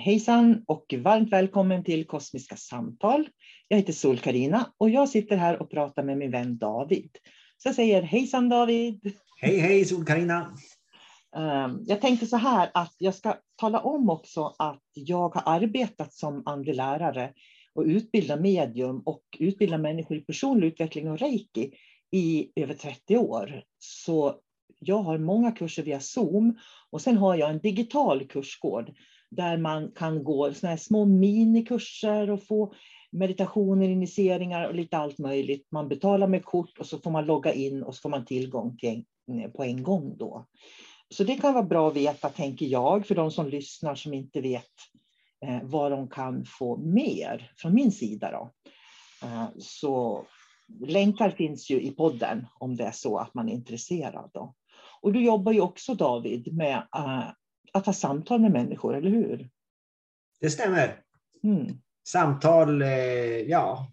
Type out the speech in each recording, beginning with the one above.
Hejsan och varmt välkommen till Kosmiska samtal. Jag heter sol karina och jag sitter här och pratar med min vän David. Så jag säger hejsan David! Hej hej sol karina ehm, Jag tänkte så här att jag ska tala om också att jag har arbetat som andlig lärare och utbildat medium och utbildat människor i personlig utveckling och reiki i över 30 år. Så jag har många kurser via Zoom och sen har jag en digital kursgård där man kan gå såna här små minikurser och få meditationer, initieringar och lite allt möjligt. Man betalar med kort och så får man logga in och så får man tillgång till en, eh, på en gång då. Så det kan vara bra att veta, tänker jag, för de som lyssnar som inte vet eh, vad de kan få mer från min sida. Då. Eh, så länkar finns ju i podden om det är så att man är intresserad. Då. Och du jobbar ju också David med eh, att ha samtal med människor, eller hur? Det stämmer. Mm. Samtal, eh, ja.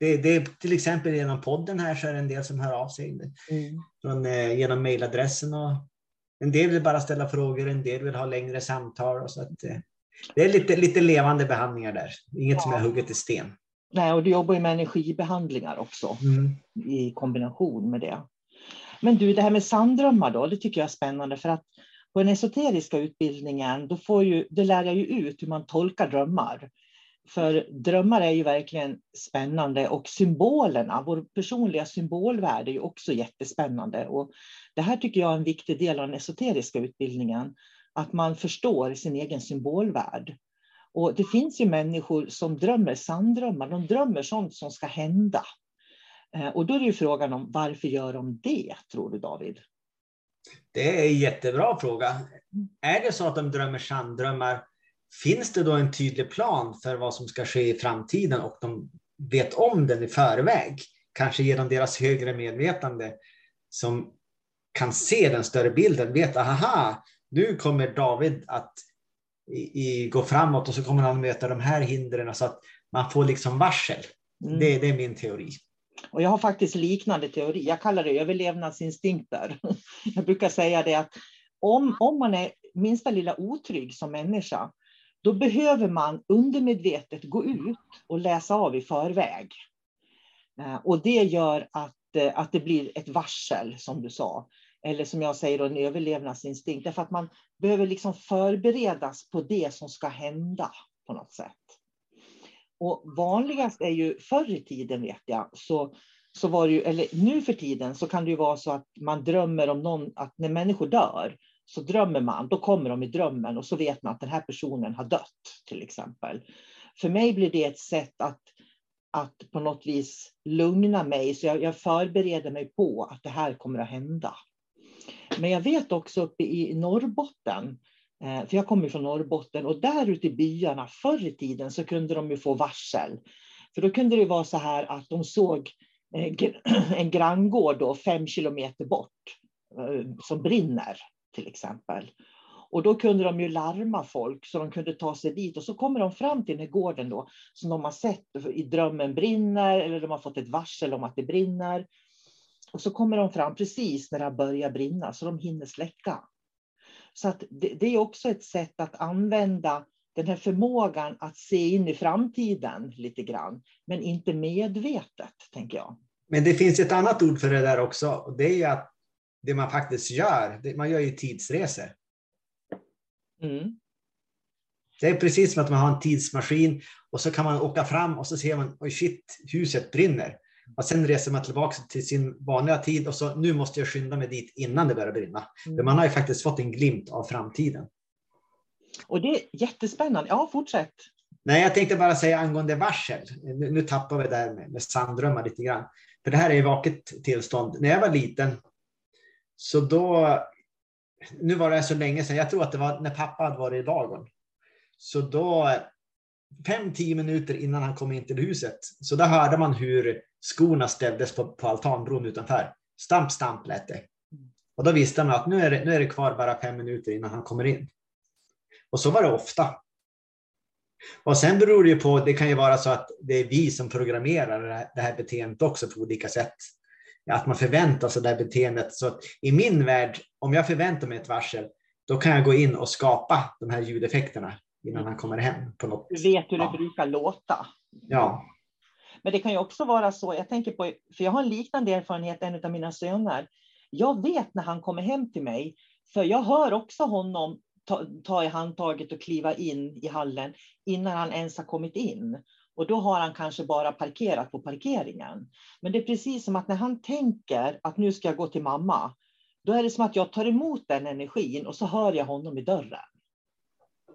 Det, det, till exempel genom podden här så är det en del som hör av sig. Mm. Från, eh, genom mejladressen. Och en del vill bara ställa frågor, en del vill ha längre samtal. Och så att, eh, det är lite, lite levande behandlingar där. Inget ja. som är hugget i sten. Nej, och du jobbar ju med energibehandlingar också mm. i kombination med det. Men du, det här med sanddrömmar då, det tycker jag är spännande för att på den esoteriska utbildningen, då, får ju, då lär jag ju ut hur man tolkar drömmar. För drömmar är ju verkligen spännande och symbolerna, vår personliga symbolvärld är ju också jättespännande. Och det här tycker jag är en viktig del av den esoteriska utbildningen, att man förstår sin egen symbolvärld. Och det finns ju människor som drömmer sanndrömmar, de drömmer sånt som ska hända. Eh, och då är det ju frågan om varför gör de det, tror du David? Det är en jättebra fråga. Är det så att de drömmer sanndrömmar, finns det då en tydlig plan för vad som ska ske i framtiden och de vet om den i förväg? Kanske genom deras högre medvetande som kan se den större bilden, vet aha, nu kommer David att i, i, gå framåt och så kommer han möta de här hindren så att man får liksom varsel. Mm. Det, det, är min teori. Och jag har faktiskt liknande teori. Jag kallar det överlevnadsinstinkter. Jag brukar säga det att om, om man är minsta lilla otrygg som människa, då behöver man undermedvetet gå ut och läsa av i förväg. Eh, och det gör att, eh, att det blir ett varsel, som du sa. Eller som jag säger, en överlevnadsinstinkt. Därför att man behöver liksom förberedas på det som ska hända på något sätt. Och vanligast är ju förr i tiden vet jag, så, så var det ju, eller nu för tiden så kan det ju vara så att man drömmer om någon, att när människor dör så drömmer man, då kommer de i drömmen och så vet man att den här personen har dött till exempel. För mig blir det ett sätt att, att på något vis lugna mig, så jag, jag förbereder mig på att det här kommer att hända. Men jag vet också uppe i Norrbotten, Eh, för jag kommer från Norrbotten, och där ute i byarna förr i tiden så kunde de ju få varsel. För då kunde det vara så här att de såg eh, en granngård då, fem kilometer bort eh, som brinner till exempel. Och då kunde de ju larma folk så de kunde ta sig dit och så kommer de fram till den här gården då som de har sett i drömmen brinner eller de har fått ett varsel om att det brinner. Och så kommer de fram precis när det börjar brinna så de hinner släcka. Så att det, det är också ett sätt att använda den här förmågan att se in i framtiden lite grann, men inte medvetet, tänker jag. Men det finns ett annat ord för det där också, och det är att det man faktiskt gör, man gör ju tidsresor. Mm. Det är precis som att man har en tidsmaskin och så kan man åka fram och så ser man, oj shit, huset brinner. Och sen reser man tillbaka till sin vanliga tid och så nu måste jag skynda mig dit innan det börjar brinna. Mm. För man har ju faktiskt fått en glimt av framtiden. Och det är jättespännande. Ja, fortsätt. Nej, jag tänkte bara säga angående varsel. Nu, nu tappar vi där med, med sanddrömmar lite grann. För det här är ju vaket tillstånd. När jag var liten, så då, nu var det så länge sedan, jag tror att det var när pappa hade varit i Dagon. Så då, fem, tio minuter innan han kom in till huset, så då hörde man hur skorna ställdes på, på altanbron utanför. Stamp, stamp lät det. Och då visste man att nu är, det, nu är det kvar bara fem minuter innan han kommer in. Och så var det ofta. Och sen beror det ju på, det kan ju vara så att det är vi som programmerar det här beteendet också på olika sätt. Att man förväntar sig det här beteendet. Så i min värld, om jag förväntar mig ett varsel, då kan jag gå in och skapa de här ljudeffekterna innan han kommer hem. På något. Du vet hur det ja. brukar låta. Ja. Men det kan ju också vara så, jag tänker på, för jag har en liknande erfarenhet, en av mina söner. Jag vet när han kommer hem till mig, för jag hör också honom ta, ta i handtaget och kliva in i hallen innan han ens har kommit in. Och då har han kanske bara parkerat på parkeringen. Men det är precis som att när han tänker att nu ska jag gå till mamma, då är det som att jag tar emot den energin och så hör jag honom i dörren.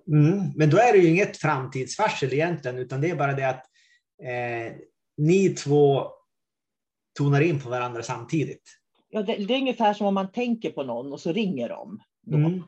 Mm, men då är det ju inget framtidsvarsel egentligen, utan det är bara det att eh, ni två tonar in på varandra samtidigt. Ja, det, det, är ungefär som om man tänker på någon och så ringer de. Mm.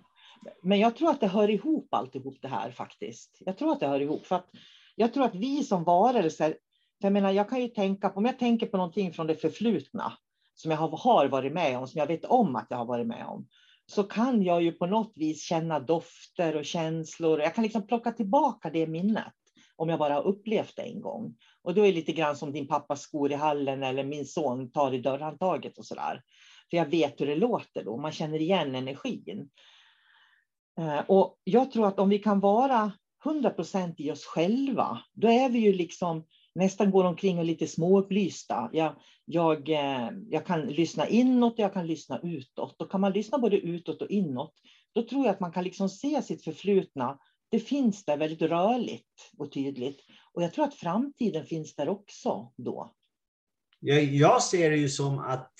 Men jag tror att det hör ihop alltihop det här faktiskt. Jag tror att det hör ihop. För att jag tror att vi som varelser, jag menar, jag kan ju tänka på, om jag tänker på någonting från det förflutna som jag har varit med om, som jag vet om att jag har varit med om, så kan jag ju på något vis känna dofter och känslor. Jag kan liksom plocka tillbaka det minnet om jag bara har upplevt det en gång. Och då är det lite grann som din pappas skor i hallen eller min son tar i dörrhandtaget och så där. För jag vet hur det låter då, man känner igen energin. Eh, och jag tror att om vi kan vara 100 procent i oss själva, då är vi ju liksom nästan går omkring och lite småupplysta. Jag, jag, jag kan lyssna inåt och jag kan lyssna utåt. Och kan man lyssna både utåt och inåt, då tror jag att man kan liksom se sitt förflutna. Det finns där väldigt rörligt och tydligt. Och jag tror att framtiden finns där också då. Jag, jag ser det ju som att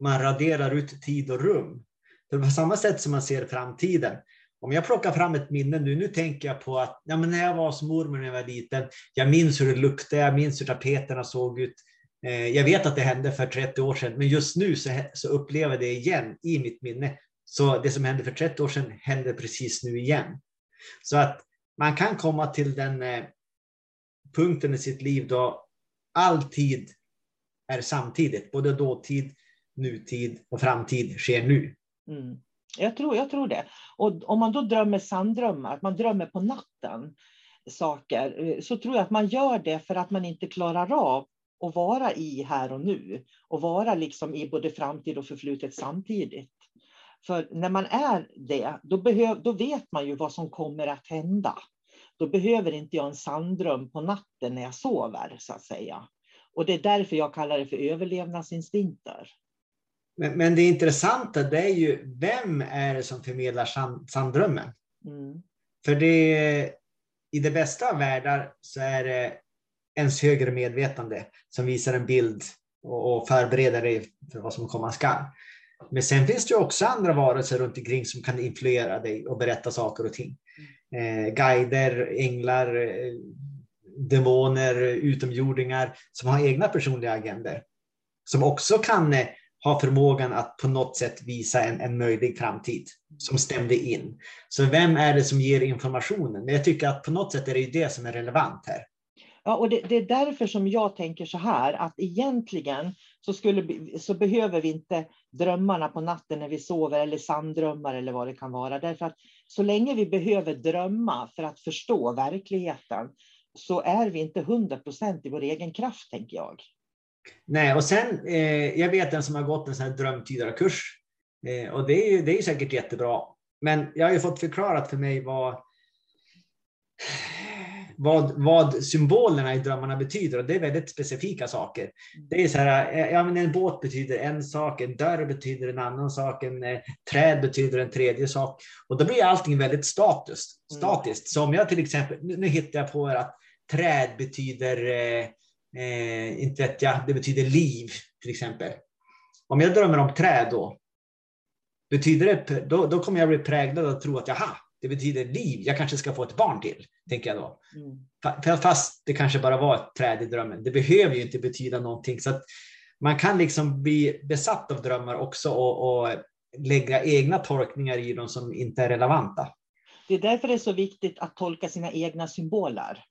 man raderar ut tid och rum. För på samma sätt som man ser framtiden om jag plockar fram ett minne nu, nu tänker jag på att ja, men när jag var hos mormor när jag var liten, jag minns hur det luktade, jag minns hur tapeterna såg ut. Eh, jag vet att det hände för 30 år sedan, men just nu så, så upplever jag det igen i mitt minne. Så det som hände för 30 år sedan händer precis nu igen. Så att man kan komma till den eh, punkten i sitt liv då all tid är samtidigt. Både dåtid, nutid och framtid sker nu. Mm. Jag, tror, jag tror det. Och om man då drömmer sanddrömmar, att man drömmer på natten saker, eh, så tror jag att man gör det för att man inte klarar av att vara i här och nu och vara liksom i både framtid och förflutet samtidigt. För när man är det, då, behöv, då vet man ju vad som kommer att hända. Då behöver inte jag en sanddröm på natten när jag sover, så att säga. Och det är därför jag kallar det för överlevnadsinstinkter. Men, men det intressanta det är ju, vem är det som förmedlar sanddrömmen? Mm. För det, i det bästa av världar så är det ens högre medvetande som visar en bild och, och förbereder dig för vad som komma skall. Men sen finns det också andra varelser runt omkring som kan influera dig och berätta saker och ting. Eh, guider, änglar, eh, demoner, utomjordingar som har egna personliga agender. Som också kan har ha förmågan att på något sätt visa en, en möjlig framtid som stämde in. Så vem är det som ger informationen? Men jag tycker att på något sätt är det ju det som är relevant här. Ja, och det, det, är därför som jag tänker så här, att egentligen så, skulle, så behöver vi inte drömmarna på natten när vi sover eller sanddrömmar eller vad det kan vara. Därför att så länge vi behöver drömma för att förstå verkligheten så är vi inte 100 procent i vår egen kraft, tänker jag. Nej, och sen, eh, jag vet en som har gått en sån här drömtydarkurs eh, och det är ju det är säkert jättebra. Men jag har ju fått förklarat för mig vad vad, vad symbolerna i drömmarna betyder och det är väldigt specifika saker. Det är så här, eh, ja, men en båt betyder en sak, en dörr betyder en annan sak, en eh, träd betyder en tredje sak och då blir allting väldigt statuskt. Mm. statiskt. Så om jag till exempel, nu, nu hittar jag på att träd betyder, eh, inte vet jag, det betyder liv till exempel. Om jag drömmer om träd då, betyder det, då, då kommer jag bli präglad och tro att jaha, det betyder liv, jag kanske ska få ett barn till, tänker jag då. Mm. Fast det kanske bara var ett träd i drömmen. Det behöver ju inte betyda någonting. Så att man kan liksom bli besatt av drömmar också och, och lägga egna tolkningar i dem som inte är relevanta. Det är därför det är så viktigt att tolka sina egna symboler.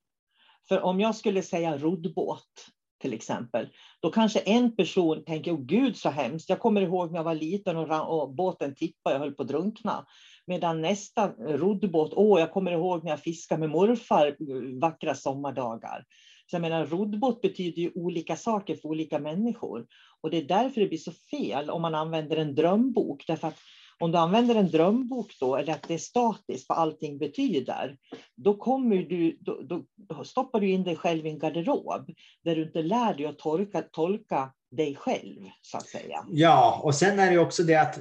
För om jag skulle säga roddbåt, till exempel, då kanske en person tänker, oh, gud så hemskt, jag kommer ihåg när jag var liten och, och båten tippade, jag höll på att drunkna. Medan nästa roddbåt, åh, jag kommer ihåg när jag fiskade med morfar eh, vackra sommardagar. Så jag menar, roddbåt betyder ju olika saker för olika människor. Och det är därför det blir så fel om man använder en drömbok. Därför att om du använder en drömbok då, eller att det är statiskt vad allting betyder, då, kommer du, då, då, då stoppar du in dig själv i en garderob där du inte lär dig att tolka, tolka dig själv, så att säga. Ja, och sen är det också det att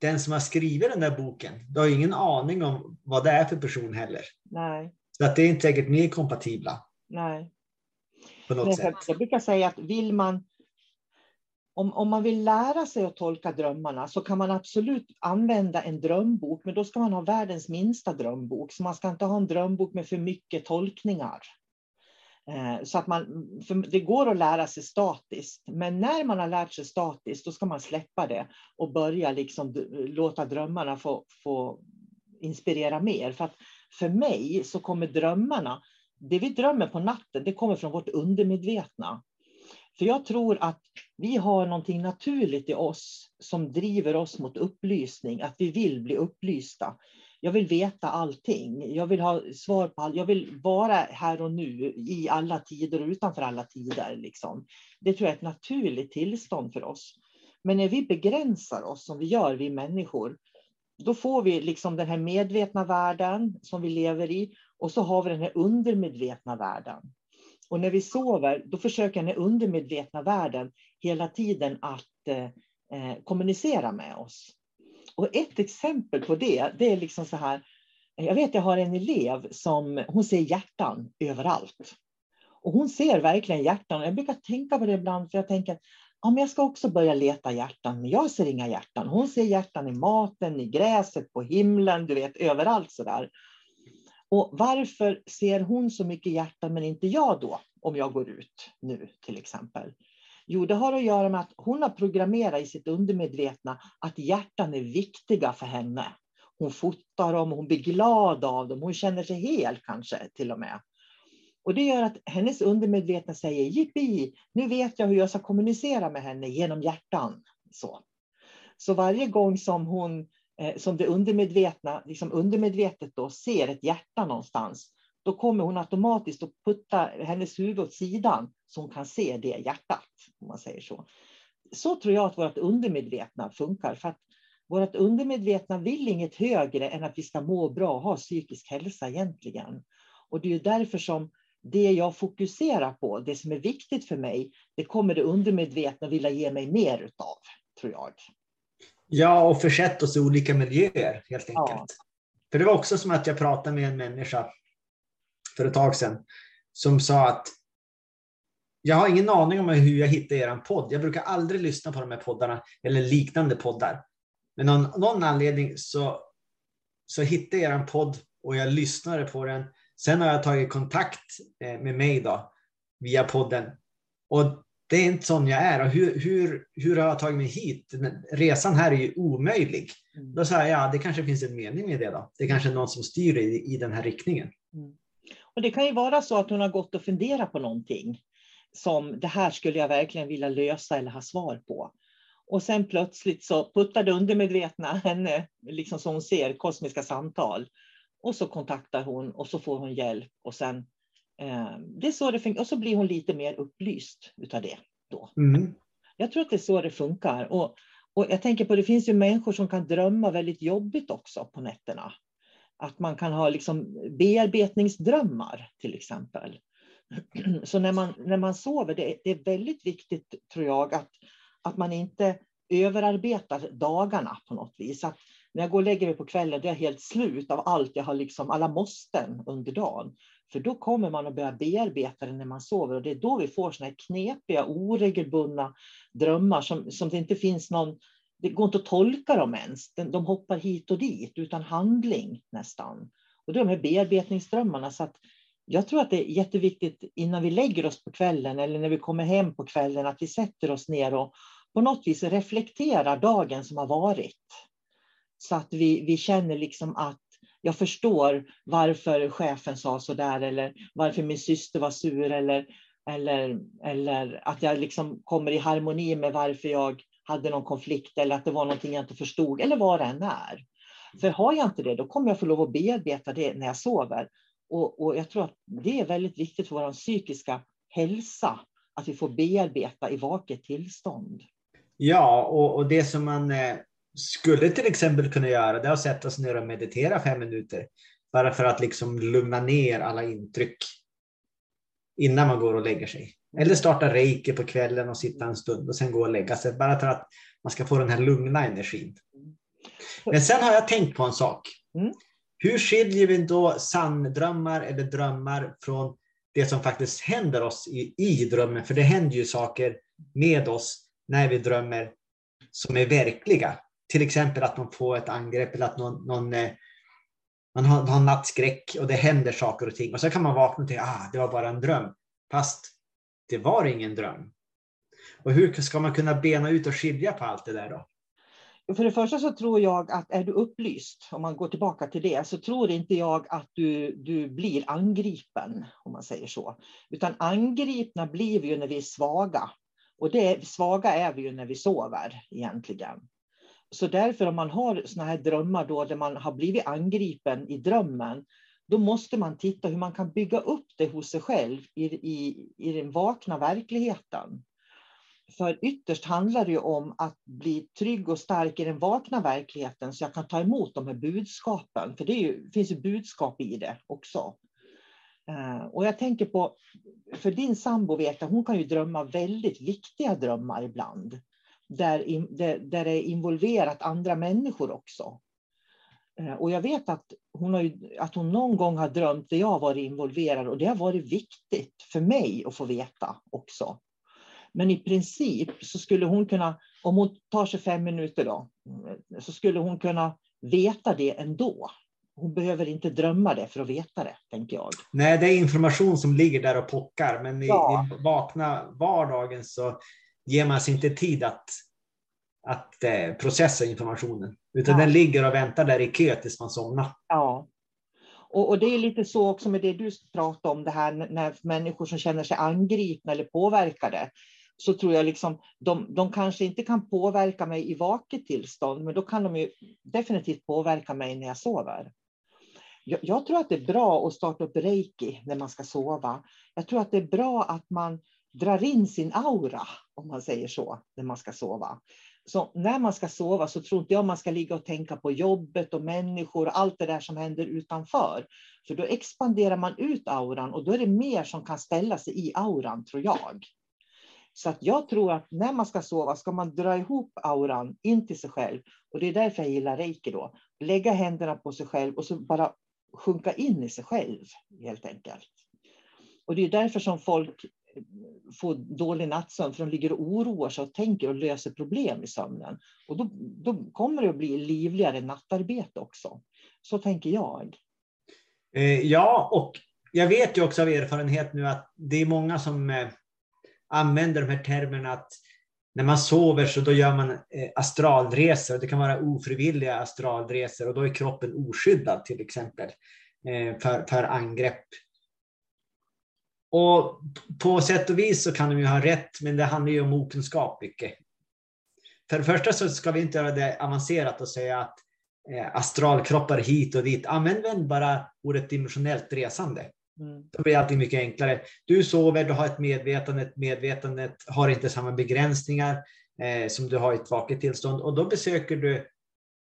den som har skrivit den där boken, du har ingen aning om vad det är för person heller. Nej. Så att det är inte säkert ni är kompatibla. Nej. På något sätt. Jag brukar säga att vill man om, om man vill lära sig att tolka drömmarna så kan man absolut använda en drömbok, men då ska man ha världens minsta drömbok. Så man ska inte ha en drömbok med för mycket tolkningar. Eh, så att man, det går att lära sig statiskt, men när man har lärt sig statiskt, då ska man släppa det och börja liksom låta drömmarna få, få inspirera mer. För att för mig så kommer drömmarna, det vi drömmer på natten, det kommer från vårt undermedvetna. För jag tror att vi har någonting naturligt i oss som driver oss mot upplysning, att vi vill bli upplysta. Jag vill veta allting. Jag vill ha svar på allt. Jag vill vara här och nu i alla tider och utanför alla tider. Liksom. Det tror jag är ett naturligt tillstånd för oss. Men när vi begränsar oss, som vi gör, vi människor, då får vi liksom den här medvetna världen som vi lever i och så har vi den här undermedvetna världen. Och när vi sover, då försöker den undermedvetna världen hela tiden att eh, eh, kommunicera med oss. Och ett exempel på det, det är liksom så här. Jag vet, jag har en elev som hon ser hjärtan överallt. Och hon ser verkligen hjärtan. Jag brukar tänka på det ibland, för jag tänker ja, men jag ska också börja leta hjärtan, men jag ser inga hjärtan. Hon ser hjärtan i maten, i gräset, på himlen, du vet, överallt sådär. Och varför ser hon så mycket hjärtan men inte jag då, om jag går ut nu till exempel? Jo, det har att göra med att hon har programmerat i sitt undermedvetna att hjärtan är viktiga för henne. Hon fotar dem, hon blir glad av dem, hon känner sig hel kanske till och med. Och det gör att hennes undermedvetna säger jippi, nu vet jag hur jag ska kommunicera med henne genom hjärtan. Så, så varje gång som hon Eh, som det undermedvetna, liksom undermedvetet då ser ett hjärta någonstans, då kommer hon automatiskt att putta hennes huvud åt sidan så hon kan se det hjärtat, om man säger så. Så tror jag att vårt undermedvetna funkar, för att vårt undermedvetna vill inget högre än att vi ska må bra och ha psykisk hälsa egentligen. Och det är därför som det jag fokuserar på, det som är viktigt för mig, det kommer det undermedvetna vilja ge mig mer utav, tror jag. Ja, och försett oss i olika miljöer helt enkelt. Ja. För det var också som att jag pratade med en människa för ett tag sedan som sa att jag har ingen aning om hur jag hittade er podd. Jag brukar aldrig lyssna på de här poddarna eller liknande poddar. Men av någon anledning så, så hittade jag er podd och jag lyssnade på den. Sen har jag tagit kontakt eh, med mig då, via podden. Och det är inte sån jag är. Och hur, hur, hur har jag tagit mig hit? Resan här är ju omöjlig. Mm. Då sa jag, ja, det kanske finns en mening med det då. Det är kanske är någon som styr i, i den här riktningen. Mm. Och det kan ju vara så att hon har gått och funderat på någonting som det här skulle jag verkligen vilja lösa eller ha svar på. Och sen plötsligt så puttar det undermedvetna henne, liksom som hon ser, kosmiska samtal. Och så kontaktar hon och så får hon hjälp och sen det är så det funkar. Och så blir hon lite mer upplyst utav det då. Mm. Jag tror att det är så det funkar. Och, och jag tänker på det finns ju människor som kan drömma väldigt jobbigt också på nätterna. Att man kan ha liksom bearbetningsdrömmar till exempel. Så när man, när man sover, det, det är väldigt viktigt tror jag att, att man inte överarbetar dagarna på något vis. Att när jag går och lägger mig på kvällen, då är jag helt slut av allt jag har, liksom, alla måsten under dagen. För då kommer man att börja bearbeta det när man sover och det är då vi får såna här knepiga, oregelbundna drömmar som, som det inte finns någon det går inte att tolka dem ens. De hoppar hit och dit utan handling nästan. Och det är de här bearbetningsdrömmarna. Så att jag tror att det är jätteviktigt innan vi lägger oss på kvällen eller när vi kommer hem på kvällen att vi sätter oss ner och på något vis reflekterar dagen som har varit. Så att vi, vi känner liksom att jag förstår varför chefen sa så där eller varför min syster var sur eller, eller, eller att jag liksom kommer i harmoni med varför jag hade någon konflikt eller att det var någonting jag inte förstod eller vad det än är. För har jag inte det, då kommer jag få lov att bearbeta det när jag sover. Och, och jag tror att det är väldigt viktigt för vår psykiska hälsa, att vi får bearbeta i vaket tillstånd. Ja, och, och det som man eh, skulle till exempel kunna göra, det är att sätta sig ner och meditera fem minuter. Bara för att liksom lugna ner alla intryck innan man går och lägger sig. Eller starta reiki på kvällen och sitta en stund och sen gå och lägga sig. Bara för att man ska få den här lugna energin. Men sen har jag tänkt på en sak. Mm. Hur skiljer vi då sanndrömmar eller drömmar från det som faktiskt händer oss i, i drömmen? För det händer ju saker med oss när vi drömmer som är verkliga. Till exempel att man får ett angrepp eller att någon, någon eh, man har, har nattskräck och det händer saker och ting. Och så kan man vakna till att ah, det var bara en dröm. Fast det var ingen dröm. Och hur ska man kunna bena ut och skilja på allt det där då? För det första så tror jag att är du upplyst, om man går tillbaka till det, så tror inte jag att du, du blir angripen, om man säger så. Utan angripna blir vi ju när vi är svaga. Och det, svaga är vi ju när vi sover egentligen. Så därför om man har såna här drömmar då där man har blivit angripen i drömmen, då måste man titta hur man kan bygga upp det hos sig själv i, i, i den vakna verkligheten. För ytterst handlar det ju om att bli trygg och stark i den vakna verkligheten så jag kan ta emot de här budskapen. För det ju, finns ju budskap i det också. Eh, och jag tänker på, för din sambo vet jag, hon kan ju drömma väldigt viktiga drömmar ibland. Där, där, där det är involverat andra människor också. Uh, och jag vet att hon, har ju, att hon någon gång har drömt där jag har varit involverad och det har varit viktigt för mig att få veta också. Men i princip så skulle hon kunna, om hon tar sig fem minuter då, så skulle hon kunna veta det ändå. Hon behöver inte drömma det för att veta det, tänker jag. Nej, det är information som ligger där och pockar, men i, ja. i vakna vardagen så ger man sig inte tid att, att eh, processa informationen. Utan ja. den ligger och väntar där i kö tills man somnar. Ja. Och, och, det är lite så också med det du pratade om, det här när människor som känner sig angripna eller påverkade, så tror jag liksom, de, de kanske inte kan påverka mig i vaket tillstånd, men då kan de ju definitivt påverka mig när jag sover. Jag, jag tror att det är bra att starta upp reiki när man ska sova. Jag tror att det är bra att man drar in sin aura, om man säger så, när man ska sova. Så när man ska sova så tror inte jag man ska ligga och tänka på jobbet och människor och allt det där som händer utanför. För då expanderar man ut auran och då är det mer som kan ställa sig i auran, tror jag. Så att jag tror att när man ska sova ska man dra ihop auran in till sig själv. Och det är därför jag gillar reiki då. Lägga händerna på sig själv och så bara sjunka in i sig själv helt enkelt. Och det är därför som folk få dålig nattsömn, för de ligger och oroar sig och tänker och löser problem i sömnen. Och då, då kommer det att bli livligare nattarbete också. Så tänker jag. Eh, ja, och jag vet ju också av erfarenhet nu att det är många som eh, använder de här termerna att när man sover så då gör man eh, astralresor. Det kan vara ofrivilliga astralresor och då är kroppen oskyddad till exempel för, för angrepp och på sätt och vis så kan de ju ha rätt, men det handlar ju om okunskap mycket. För det första så ska vi inte göra det avancerat och säga att eh, astralkroppar hit och dit. Använd bara ordet dimensionellt resande. Mm. Då blir allting mycket enklare. Du sover, du har ett medvetande. Medvetandet har inte samma begränsningar eh, som du har i ett vaket tillstånd och då besöker du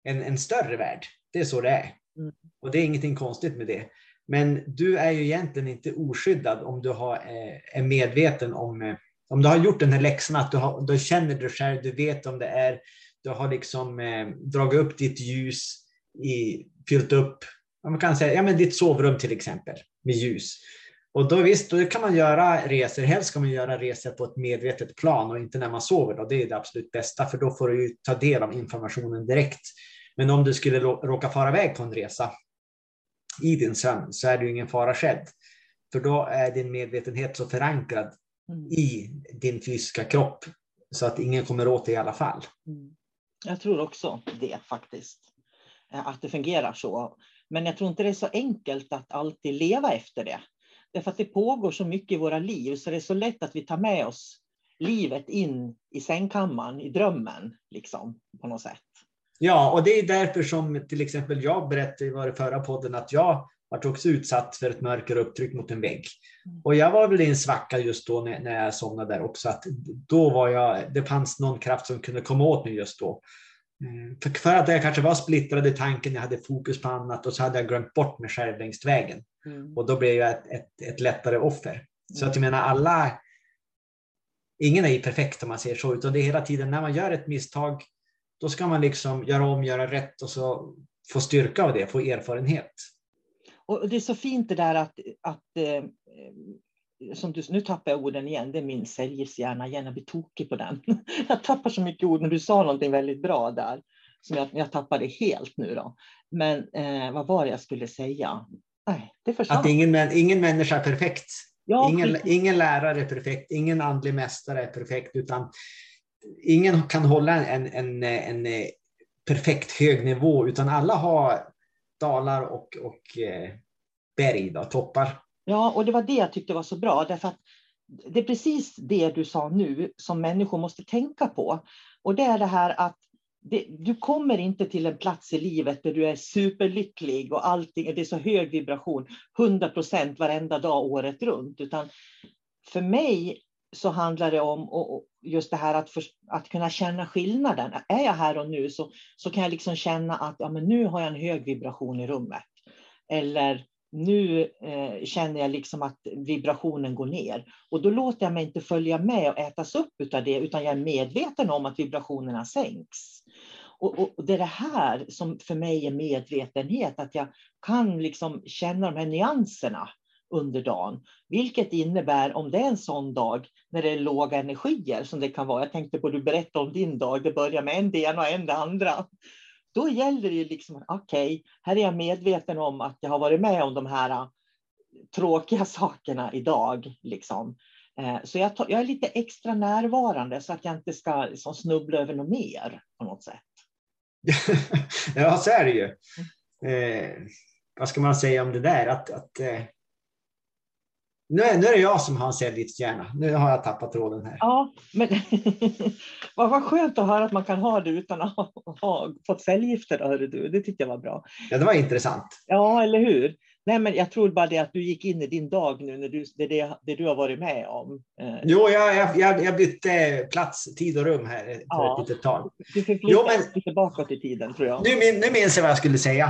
en, en större värld. Det är så det är. Mm. Och det är ingenting konstigt med det. Men du är ju egentligen inte oskyddad om du har, eh, är medveten om, eh, om du har gjort den här läxan, att du, har, du känner dig själv, du vet om det är, du har liksom eh, dragit upp ditt ljus, i, fyllt upp, man kan säga, ja men ditt sovrum till exempel, med ljus. Och då visst, då kan man göra resor, helst ska man göra resor på ett medvetet plan och inte när man sover. Då. Det är det absolut bästa, för då får du ta del av informationen direkt. Men om du skulle råka fara iväg på en resa i din sömn så är det ingen fara skedd. För då är din medvetenhet så förankrad mm. i din fysiska kropp så att ingen kommer åt dig i alla fall. Mm. Jag tror också det faktiskt, eh, att det fungerar så. Men jag tror inte det är så enkelt att alltid leva efter det. Därför att det pågår så mycket i våra liv så det är så lätt att vi tar med oss livet in i sängkammaren, i drömmen, liksom, på något sätt. Ja, och det är därför som till exempel jag berättade i vår förra podden att jag var också utsatt för ett mörker upptryck mot en vägg. Mm. Och jag var väl i en svacka just då när, när jag somnade där också. Att då var jag, det fanns någon kraft som kunde komma åt mig just då. Mm, för, för att jag kanske var splittrad i tanken, jag hade fokus på annat och så hade jag glömt bort mig själv längs vägen. Mm. Och då blev jag ett, ett, ett lättare offer. Så att jag menar alla, ingen är ju perfekt om man säger så, utan det är hela tiden när man gör ett misstag då ska man liksom göra om, göra rätt och så få styrka av det, få erfarenhet. Och det är så fint det där att, att eh, som du, nu tappar jag orden igen, det är min säljhjärna, gärna blir tokig på den. Jag tappar så mycket ord, men du sa någonting väldigt bra där, som jag, jag tappade helt nu då. Men eh, vad var det jag skulle säga? Nej, det försvann. Att ingen, ingen människa är perfekt. Ja, ingen, ingen lärare är perfekt, ingen andlig mästare är perfekt, utan ingen kan hålla en, en, en, perfekt hög nivå, utan alla har dalar och, och eh, berg, då, toppar. Ja, och det var det jag tyckte var så bra, därför att det är precis det du sa nu som människor måste tänka på. Och det är det här att det, du kommer inte till en plats i livet där du är superlycklig och allting, det är så hög vibration, 100 procent varenda dag året runt, utan för mig så handlar det om just det här att, för, att kunna känna skillnaden. Är jag här och nu så, så kan jag liksom känna att ja, men nu har jag en hög vibration i rummet. Eller nu eh, känner jag liksom att vibrationen går ner. Och då låter jag mig inte följa med och ätas upp av det, utan jag är medveten om att vibrationerna sänks. Och, och, det är det här som för mig är medvetenhet, att jag kan liksom känna de här nyanserna under dagen. Vilket innebär, om det är en sån dag när det är låga energier som det kan vara. Jag tänkte på, du berättade om din dag, det börjar med en det ena och en det andra. Då gäller det liksom, okej, okay, här är jag medveten om att jag har varit med om de här äh, tråkiga sakerna idag. Liksom. Eh, så jag, tar, jag, är lite extra närvarande så att jag inte ska liksom, snubbla över något mer på något sätt. ja, så är det ju. Eh, vad ska man säga om det där? Att, att eh, nu, är, nu är det jag som har en cellgiftshjärna. Nu har jag tappat tråden här. Ja, men vad, vad skönt att höra att man kan ha det utan att ha, ha fått cellgifter. Hörde du. Det tyckte jag var bra. Ja, det var intressant. Ja, eller hur? Nej, men jag tror bara det att du gick in i din dag nu, när du, det, det, det du har varit med om. Eh. Jo, jag, jag, jag bytte plats, tid och rum här för ja. ett litet tag. Du men, lite bakåt i tiden, tror jag. Nu, nu minns jag vad jag skulle säga.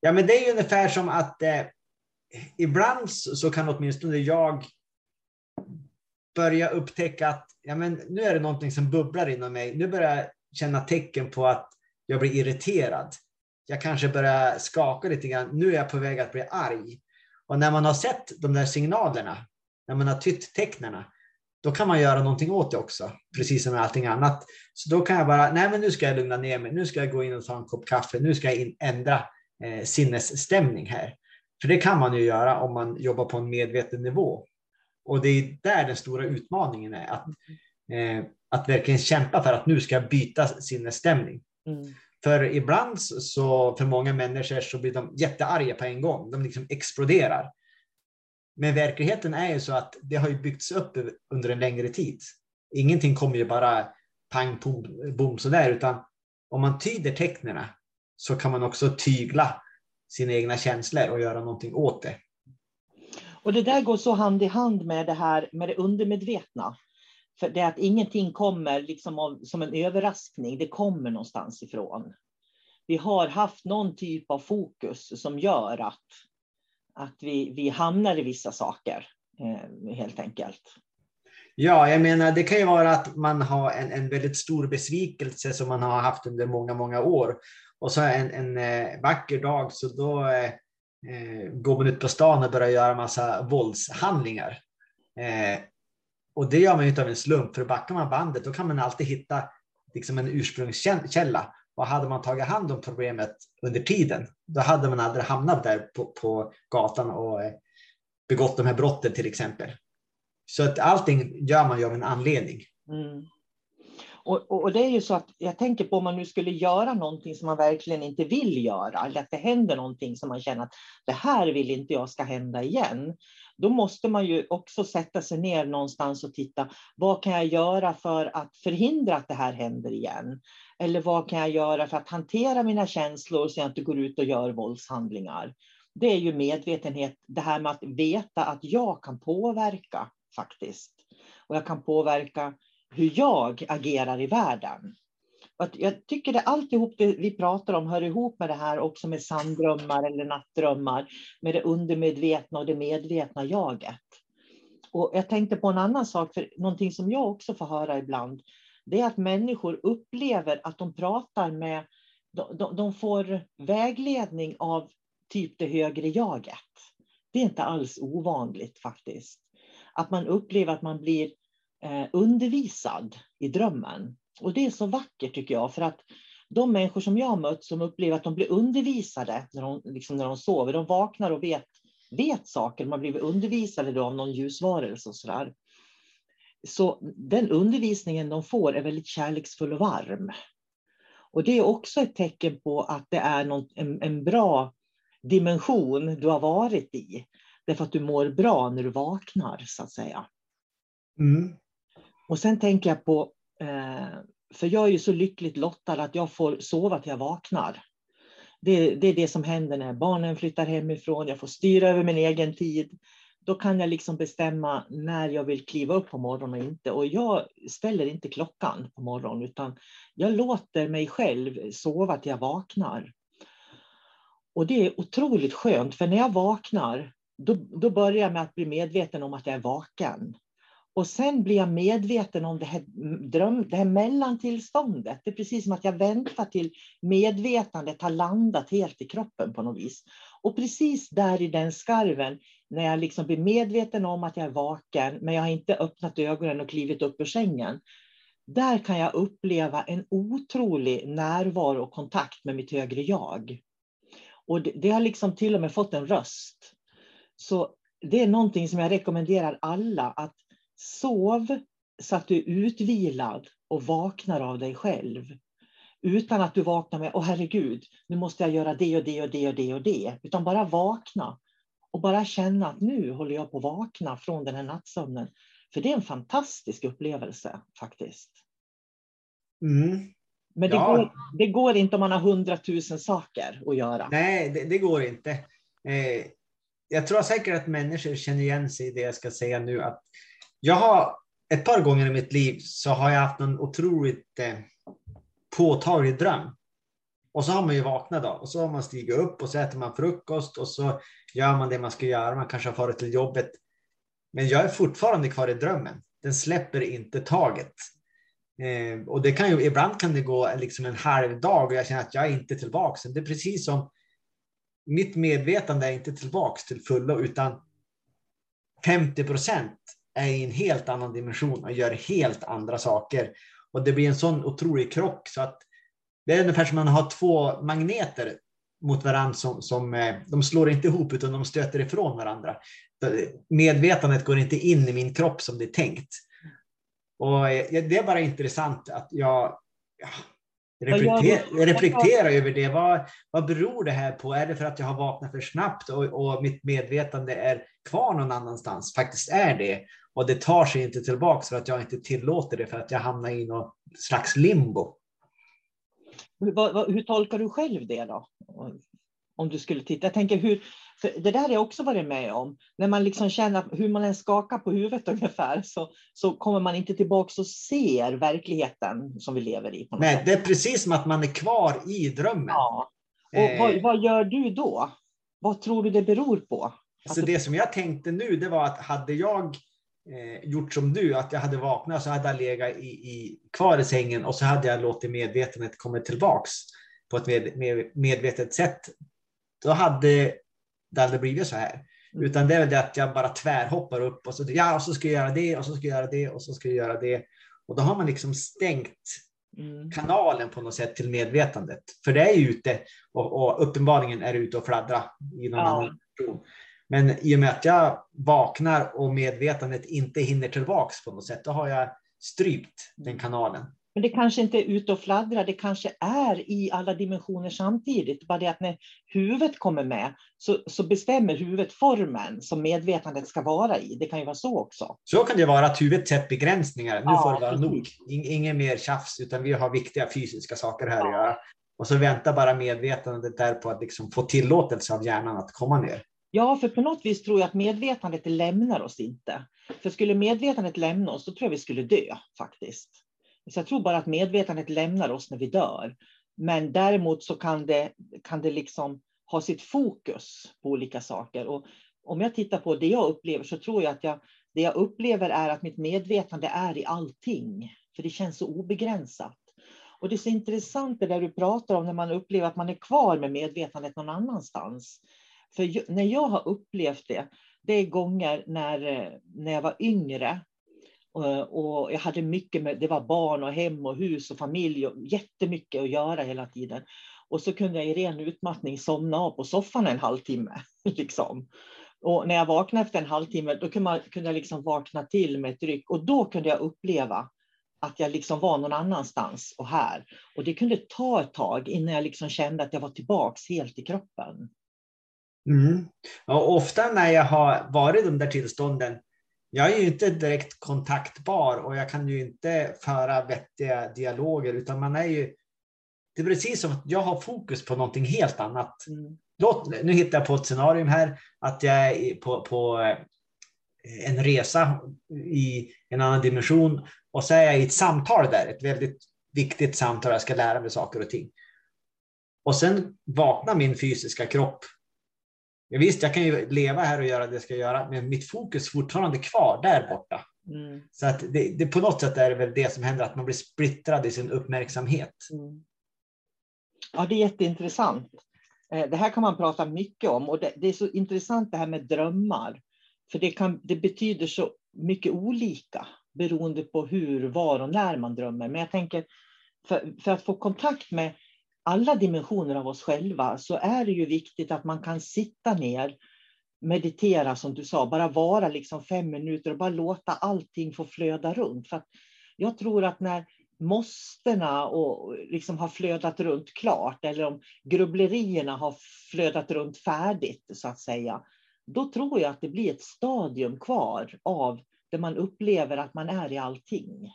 Ja, men det är ungefär som att eh, ibland så kan åtminstone jag börja upptäcka att ja, men nu är det någonting som bubblar inom mig. Nu börjar jag känna tecken på att jag blir irriterad jag kanske börjar skaka lite grann. Nu är jag på väg att bli arg. Och när man har sett de där signalerna, när man har tytt tecknen, då kan man göra någonting åt det också, precis som med allting annat. Så då kan jag bara, nej men nu ska jag lugna ner mig, nu ska jag gå in och ta en kopp kaffe, nu ska jag in, ändra eh, sinnesstämning här. För det kan man ju göra om man jobbar på en medveten nivå. Och det är där den stora utmaningen är, att, eh, att verkligen kämpa för att nu ska jag byta sinnesstämning. Mm. För ibland så, för många människor så blir de jättearga på en gång. De liksom exploderar. Men verkligheten är ju så att det har ju byggts upp under en längre tid. Ingenting kommer ju bara pang, pom, bom sådär, utan om man tyder tecknen så kan man också tygla sina egna känslor och göra någonting åt det. Och det där går så hand i hand med det här med det undermedvetna. För det är att ingenting kommer liksom av, som en överraskning, det kommer någonstans ifrån. Vi har haft någon typ av fokus som gör att, att vi, vi hamnar i vissa saker, eh, helt enkelt. Ja, jag menar det kan ju vara att man har en, en väldigt stor besvikelse som man har haft under många, många år. Och så en, en eh, vacker dag så då eh, eh, går man ut på stan och börjar göra massa våldshandlingar. Eh, och det gör man ju inte av en slump, för backar man bandet då kan man alltid hitta liksom en ursprungskälla. Och hade man tagit hand om problemet under tiden, då hade man aldrig hamnat där på, på gatan och eh, begått de här brotten till exempel. Så att allting gör man ju av en anledning. Mm. Och, och, och, det är ju så att jag tänker på om man nu skulle göra någonting som man verkligen inte vill göra, eller att det händer någonting som man känner att det här vill inte jag ska hända igen. Då måste man ju också sätta sig ner någonstans och titta, vad kan jag göra för att förhindra att det här händer igen? Eller vad kan jag göra för att hantera mina känslor så jag inte går ut och gör våldshandlingar? Det är ju medvetenhet, det här med att veta att jag kan påverka faktiskt. Och jag kan påverka hur jag agerar i världen. Jag tycker att alltihop det vi pratar om hör ihop med det här också med sanddrömmar eller nattdrömmar, med det undermedvetna och det medvetna jaget. Och jag tänkte på en annan sak, för någonting som jag också får höra ibland, det är att människor upplever att de pratar med, de, de får vägledning av typ det högre jaget. Det är inte alls ovanligt faktiskt. Att man upplever att man blir Eh, undervisad i drömmen. Och det är så vackert tycker jag, för att de människor som jag har mött som upplever att de blir undervisade när de, liksom när de sover, de vaknar och vet, vet saker, de har blivit undervisade då av någon ljusvarelse och sådär. Så den undervisningen de får är väldigt kärleksfull och varm. Och det är också ett tecken på att det är någon, en, en bra dimension du har varit i. Därför att du mår bra när du vaknar, så att säga. Mm. Och sen tänker jag på, eh, för jag är ju så lyckligt lottad att jag får sova till jag vaknar. Det, det, är det som händer när barnen flyttar hemifrån, jag får styra över min egen tid. Då kan jag liksom bestämma när jag vill kliva upp på morgonen och inte. Och jag ställer inte klockan på morgonen, utan jag låter mig själv sova till jag vaknar. Och det är otroligt skönt, för när jag vaknar, då, då börjar jag med att bli medveten om att jag är vaken. Och sen blir jag medveten om det här, dröm, det här mellantillståndet. Det är precis som att jag väntar till medvetandet har landat helt i kroppen på något vis. Och precis där i den skarven, när jag liksom blir medveten om att jag är vaken, men jag har inte öppnat ögonen och klivit upp ur sängen. Där kan jag uppleva en otrolig närvaro och kontakt med mitt högre jag. Och det, det har liksom till och med fått en röst. Så det är någonting som jag rekommenderar alla att Sov så att du är utvilad och vaknar av dig själv. Utan att du vaknar med, åh herregud, nu måste jag göra det och det och det och det och det. Utan bara vakna och bara känna att nu håller jag på att vakna från den här nattsömnen. För det är en fantastisk upplevelse faktiskt. Mm. Men det, ja. går, det går inte om man har hundratusen saker att göra. Nej, det, det går inte. Eh, jag tror säkert att människor känner igen sig i det jag ska säga nu. Att jag har ett par gånger i mitt liv så har jag haft en otroligt eh, påtaglig dröm. Och så har man ju vaknat då och så har man stigit upp och så äter man frukost och så gör man det man ska göra. Man kanske har farit till jobbet. Men jag är fortfarande kvar i drömmen. Den släpper inte taget. Eh, och det kan ju, ibland kan det gå liksom en halv dag och jag känner att jag är inte tillbaka. Det är precis som mitt medvetande är inte tillbaka till fullo utan 50 procent är i en helt annan dimension och gör helt andra saker. Och det blir en sån otrolig krock så att det är ungefär som att man har två magneter mot varandra som, som eh, de slår inte ihop utan de stöter ifrån varandra. Eh, medvetandet går inte in i min kropp som det är tänkt. Och eh, det är bara intressant att jag ja, reflekterar, reflekterar över det. Vad, vad beror det här på? Är det för att jag har vaknat för snabbt och, och mitt medvetande är kvar någon annanstans? Faktiskt är det. Och det tar sig inte tillbaka för att jag inte tillåter det för att jag hamnar i någon slags limbo. Hur, hur tolkar du själv det då? Om du skulle titta. Jag tänker hur, det där har jag också varit med om. När man liksom känner hur man än skakar på huvudet ungefär så, så kommer man inte tillbaka och ser verkligheten som vi lever i. Nej, det är precis som att man är kvar i drömmen. Ja. Och eh. vad, vad, gör du då? Vad tror du det beror på? Alltså det som jag tänkte nu, det var att hade jag eh, gjort som du, att jag hade vaknat så hade jag legat i, i, kvar i sängen och så hade jag låtit medvetenhet komma tillbaks på ett med, med, medvetet sätt. Då hade det aldrig blivit så här. Mm. Utan det är väl det att jag bara tvärhoppar upp och så, ja, och så ska jag göra det och så ska jag göra det och så ska jag göra det. Och då har man liksom stängt mm. kanalen på något sätt till medvetandet. För det är ju ute och, och uppenbarligen är det ute och fladdra i någon ja. annan person. Men i och med att jag vaknar och medvetandet inte hinner tillbaks på något sätt, då har jag strypt den kanalen. Men det kanske inte är ute och fladdrar, det kanske är i alla dimensioner samtidigt. Bara det att när huvudet kommer med så, så bestämmer huvudet formen som medvetandet ska vara i. Det kan ju vara så också. Så kan det vara, att huvudet sätter begränsningar. Nu ja, får det vara nog. Inget mer tjafs, utan vi har viktiga fysiska saker här ja. att göra. Och så väntar bara medvetandet där på att liksom få tillåtelse av hjärnan att komma ner. Ja, för på något vis tror jag att medvetandet lämnar oss inte. För skulle medvetandet lämna oss, då tror jag vi skulle dö faktiskt. Så jag tror bara att medvetandet lämnar oss när vi dör. Men däremot så kan det, kan det liksom ha sitt fokus på olika saker. Och om jag tittar på det jag upplever så tror jag att jag, det jag upplever är att mitt medvetande är i allting. För det känns så obegränsat. Och det är så intressant det där du pratar om när man upplever att man är kvar med medvetandet någon annanstans. För när jag har upplevt det, det är gånger när, eh, när jag var yngre Eh, och jag hade mycket med, det var barn och hem och hus och familj och jättemycket att göra hela tiden. Och så kunde jag i ren utmattning somna av på soffan en halvtimme. Liksom. Och när jag vaknade efter en halvtimme, då kunde, man, kunde jag liksom vakna till med ett ryck och då kunde jag uppleva att jag liksom var någon annanstans och här. Och det kunde ta ett tag innan jag liksom kände att jag var tillbaks helt i kroppen. Mm. Och ofta när jag har varit i de där tillstånden jag är ju inte direkt kontaktbar och jag kan ju inte föra vettiga dialoger utan man är ju det är precis som att jag har fokus på någonting helt annat. Mm. Låt, nu hittar jag på ett scenarium här att jag är på, på eh, en resa i en annan dimension och så är jag i ett samtal där, ett väldigt viktigt samtal, jag ska lära mig saker och ting. Och sen vaknar min fysiska kropp visst, jag kan ju leva här och göra det jag ska göra, men mitt fokus är fortfarande kvar där borta. Mm. Så att det, det, på något sätt är det väl det som händer, att man blir splittrad i sin uppmärksamhet. Mm. Ja, det är jätteintressant. Eh, det här kan man prata mycket om och det, det är så intressant det här med drömmar. För det, kan, det betyder så mycket olika beroende på hur, var och när man drömmer. Men jag tänker, för, för att få kontakt med alla dimensioner av oss själva så är det ju viktigt att man kan sitta ner meditera som du sa, bara vara liksom fem minuter och bara låta allting få flöda runt. För jag tror att när måstena och liksom har flödat runt klart, eller om grubblerierna har flödat runt färdigt, så att säga, då tror jag att det blir ett stadium kvar av där man upplever att man är i allting.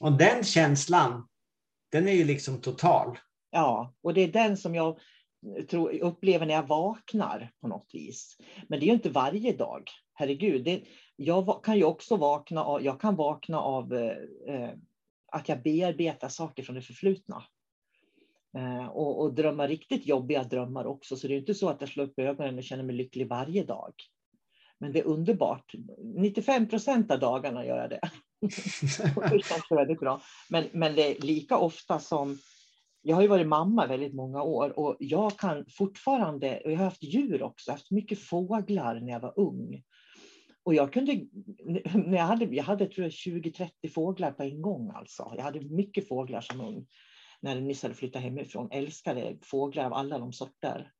Och den känslan, den är ju liksom total. Ja, och det är den som jag tror, upplever när jag vaknar på något vis. Men det är ju inte varje dag. Herregud, det, jag kan ju också vakna av, jag kan vakna av eh, eh, att jag bearbetar saker från det förflutna. Eh, och, och drömmar riktigt jobbiga drömmar också. Så det är inte så att jag slår upp ögonen och känner mig lycklig varje dag. Men det är underbart. 95 procent av dagarna gör jag det det känns väldigt bra. Men, men det är lika ofta som jag har ju varit mamma väldigt många år och jag kan fortfarande, och jag har haft djur också, haft mycket fåglar när jag var ung. Och jag kunde, när jag hade, jag hade tror jag 20-30 fåglar på en gång alltså. Jag hade mycket fåglar som ung när jag nyss hade flyttat hemifrån. Älskade fåglar av alla de sorter.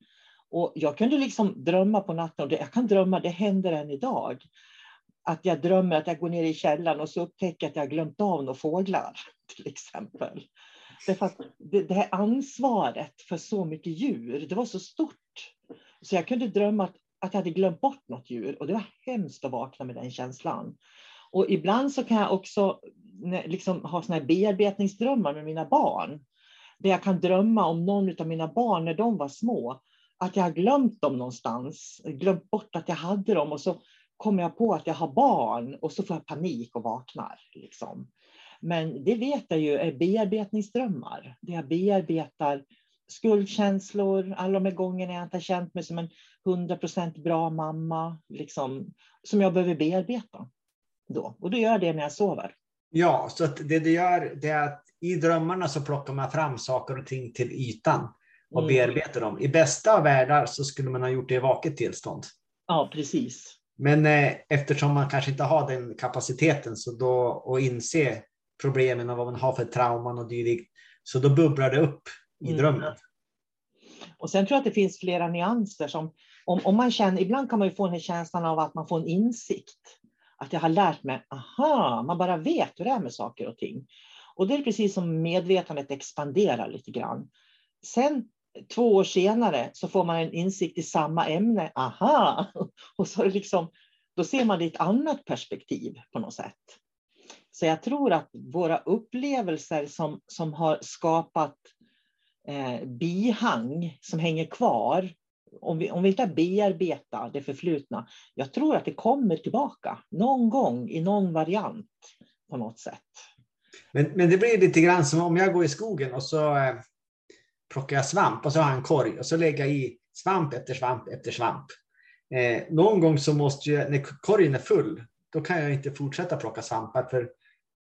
Och jag kunde liksom drömma på natten, och det, jag kan drömma, det händer än idag. Att jag drömmer att jag går ner i källaren och så upptäcker jag att jag glömt av några fåglar till exempel. Därför att det, det här ansvaret för så mycket djur, det var så stort. Så jag kunde drömma att, att jag hade glömt bort något djur och det var hemskt att vakna med den känslan. Och ibland så kan jag också liksom ha såna här bearbetningsdrömmar med mina barn. Där jag kan drömma om någon av mina barn när de var små. Att jag har glömt dem någonstans, glömt bort att jag hade dem och så kommer jag på att jag har barn och så får jag panik och vaknar. Liksom. Men det vet jag ju är bearbetningsdrömmar. Det jag bearbetar skuldkänslor, alla de gångerna jag inte har känt mig som en 100% bra mamma, liksom, som jag behöver bearbeta. Då. Och då gör jag det när jag sover. Ja, så det du gör det är att i drömmarna så plockar man fram saker och ting till ytan och mm. bearbetar dem. I bästa av världar så skulle man ha gjort det i vaket tillstånd. Ja, precis. Men eh, eftersom man kanske inte har den kapaciteten så då, och inse problemen och vad man har för trauman och dylikt. Så då bubblar det upp i mm. drömmen. Och sen tror jag att det finns flera nyanser som om, om man känner, ibland kan man ju få den känslan av att man får en insikt. Att jag har lärt mig, aha, man bara vet hur det är med saker och ting. Och det är precis som medvetandet expanderar lite grann. Sen två år senare så får man en insikt i samma ämne, aha, och så är det liksom, då ser man det i ett annat perspektiv på något sätt. Så jag tror att våra upplevelser som, som har skapat eh, bihang som hänger kvar, om vi, om vi inte bearbetar det förflutna, jag tror att det kommer tillbaka någon gång i någon variant på något sätt. Men, men det blir lite grann som om jag går i skogen och så eh, plockar jag svamp och så har jag en korg och så lägger jag i svamp efter svamp efter svamp. Eh, någon gång så måste jag, när korgen är full, då kan jag inte fortsätta plocka svampar för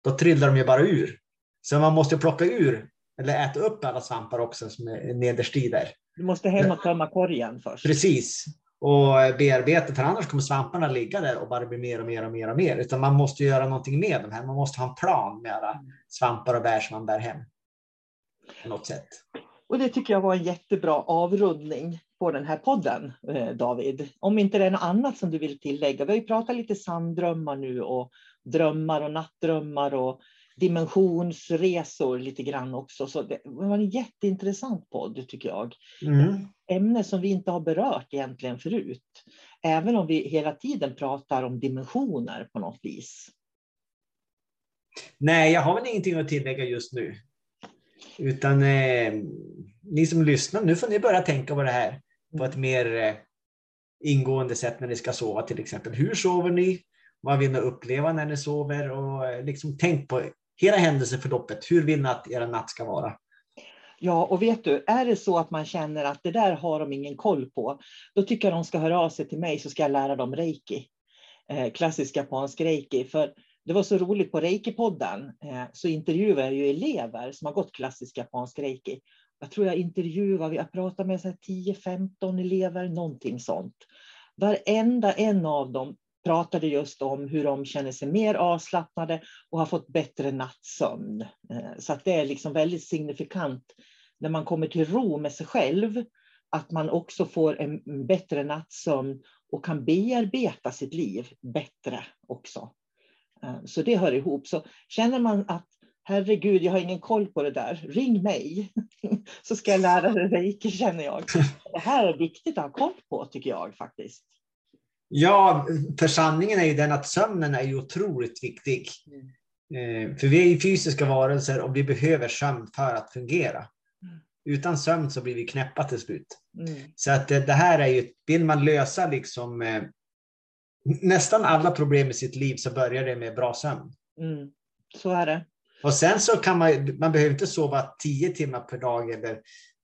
då trillar de ju bara ur. Så man måste plocka ur eller äta upp alla svampar också som är nederst i där. Du måste hem och tömma korgen först. Precis. Och bearbeta, för annars kommer svamparna ligga där och bara bli mer och mer och mer och mer. Utan man måste göra någonting med dem här. Man måste ha en plan med alla svampar och bär som man bär hem. På något sätt. Och det tycker jag var en jättebra avrundning på den här podden, eh, David. Om inte det är något annat som du vill tillägga. Vi har ju pratat lite sanddrömmar nu och drömmar och nattdrömmar och dimensionsresor lite grann också. Så det var en jätteintressant podd tycker jag. Mm. Ämne som vi inte har berört egentligen förut. Även om vi hela tiden pratar om dimensioner på något vis. Nej, jag har väl ingenting att tillägga just nu. Utan eh, ni som lyssnar, nu får ni börja tänka på det här på ett mer eh, ingående sätt när ni ska sova till exempel. Hur sover ni? Vad vill ni uppleva när ni sover? Och eh, liksom tänk på hela händelseförloppet. Hur vill ni att er natt ska vara? Ja, och vet du, är det så att man känner att det där har de ingen koll på, då tycker jag de ska höra av sig till mig så ska jag lära dem reiki. Eh, klassisk japansk reiki. För det var så roligt på Reiki-podden eh, så intervjuar jag ju elever som har gått klassisk japansk reiki. Jag tror jag intervjuar, jag pratar med 10-15 elever, någonting sånt. Varenda en av dem pratade just om hur de känner sig mer avslappnade och har fått bättre nattsömn. Eh, så att det är liksom väldigt signifikant när man kommer till ro med sig själv, att man också får en bättre nattsömn och kan bearbeta sitt liv bättre också. Eh, så det hör ihop. Så känner man att herregud, jag har ingen koll på det där, ring mig så ska jag lära dig reiki känner jag. Det här är viktigt att ha koll på tycker jag faktiskt. Ja, för sanningen är ju den att sömnen är ju otroligt viktig. Mm. Eh, för vi är ju fysiska varelser och vi behöver sömn för att fungera. Mm. Utan sömn så blir vi knäppa till slut. Mm. Så att det, här är ju, vill man lösa liksom eh, nästan alla problem i sitt liv så börjar det med bra sömn. Mm. Så är det. Och sen så kan man, man behöver inte sova 10 timmar per dag eller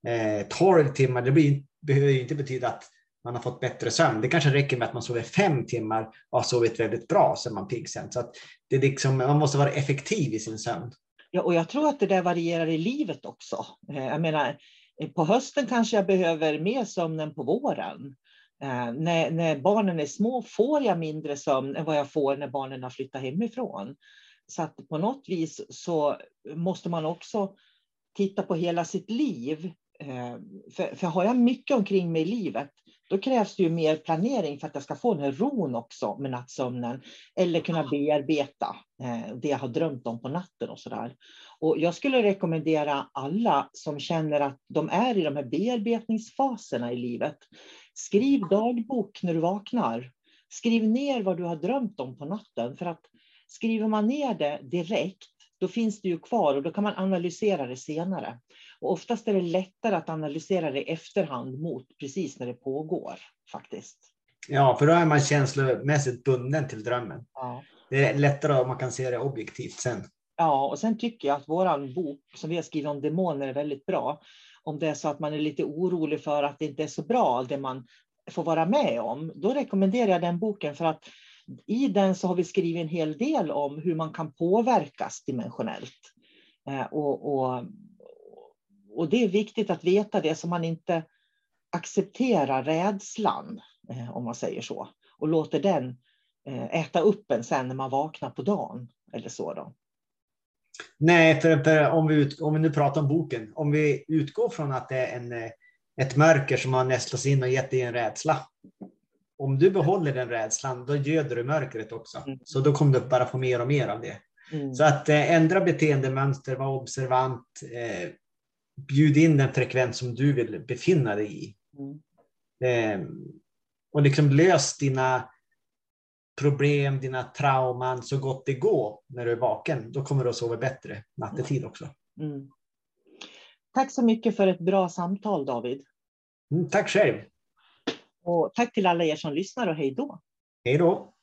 eh, 12 timmar. Det blir, behöver ju inte betyda att man har fått bättre sömn. Det kanske räcker med att man sover fem timmar och har sovit väldigt bra så är man pigg sen. Så det är liksom, man måste vara effektiv i sin sömn. Ja, och jag tror att det där varierar i livet också. Eh, jag menar, på hösten kanske jag behöver mer sömn än på våren. Eh, när, när, barnen är små får jag mindre sömn än vad jag får när barnen har flyttat hemifrån. Så att på något vis så måste man också titta på hela sitt liv. Eh, för, för har jag mycket omkring mig i livet, då krävs det ju mer planering för att jag ska få den här ron också med nattsömnen. Eller kunna bearbeta eh, det jag har drömt om på natten och sådär. Och jag skulle rekommendera alla som känner att de är i de här bearbetningsfaserna i livet. Skriv dagbok när du vaknar. Skriv ner vad du har drömt om på natten. För att skriver man ner det direkt, då finns det ju kvar och då kan man analysera det senare. Och oftast är det lättare att analysera det i efterhand mot precis när det pågår faktiskt. Ja, för då är man känslomässigt bunden till drömmen. Ja. Det är lättare om man kan se det objektivt sen. Ja, och sen tycker jag att vår bok som vi har skrivit om demoner är väldigt bra. Om det är så att man är lite orolig för att det inte är så bra det man får vara med om, då rekommenderar jag den boken för att i den så har vi skrivit en hel del om hur man kan påverkas dimensionellt. Eh, och, och, och det är viktigt att veta det så man inte accepterar rädslan, eh, om man säger så, och låter den eh, äta upp en sen när man vaknar på dagen eller så. Då. Nej, för, för om, vi ut, om vi nu pratar om boken, om vi utgår från att det är en, ett mörker som har nästlats in och gett dig en rädsla, om du behåller den rädslan, då göder du mörkret också. Mm. Så då kommer du bara få mer och mer av det. Mm. Så att eh, ändra beteendemönster, vara observant, eh, bjud in den frekvens som du vill befinna dig i. Mm. Eh, och liksom lös dina problem, dina trauman så gott det går när du är vaken. Då kommer du att sova bättre nattetid också. Mm. Tack så mycket för ett bra samtal David. Mm, tack själv. Och tack till alla er som lyssnar och hej då. Hej då.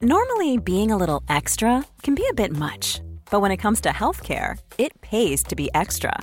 Normally being a little extra can be a bit much. But when it comes to healthcare, it pays to be extra.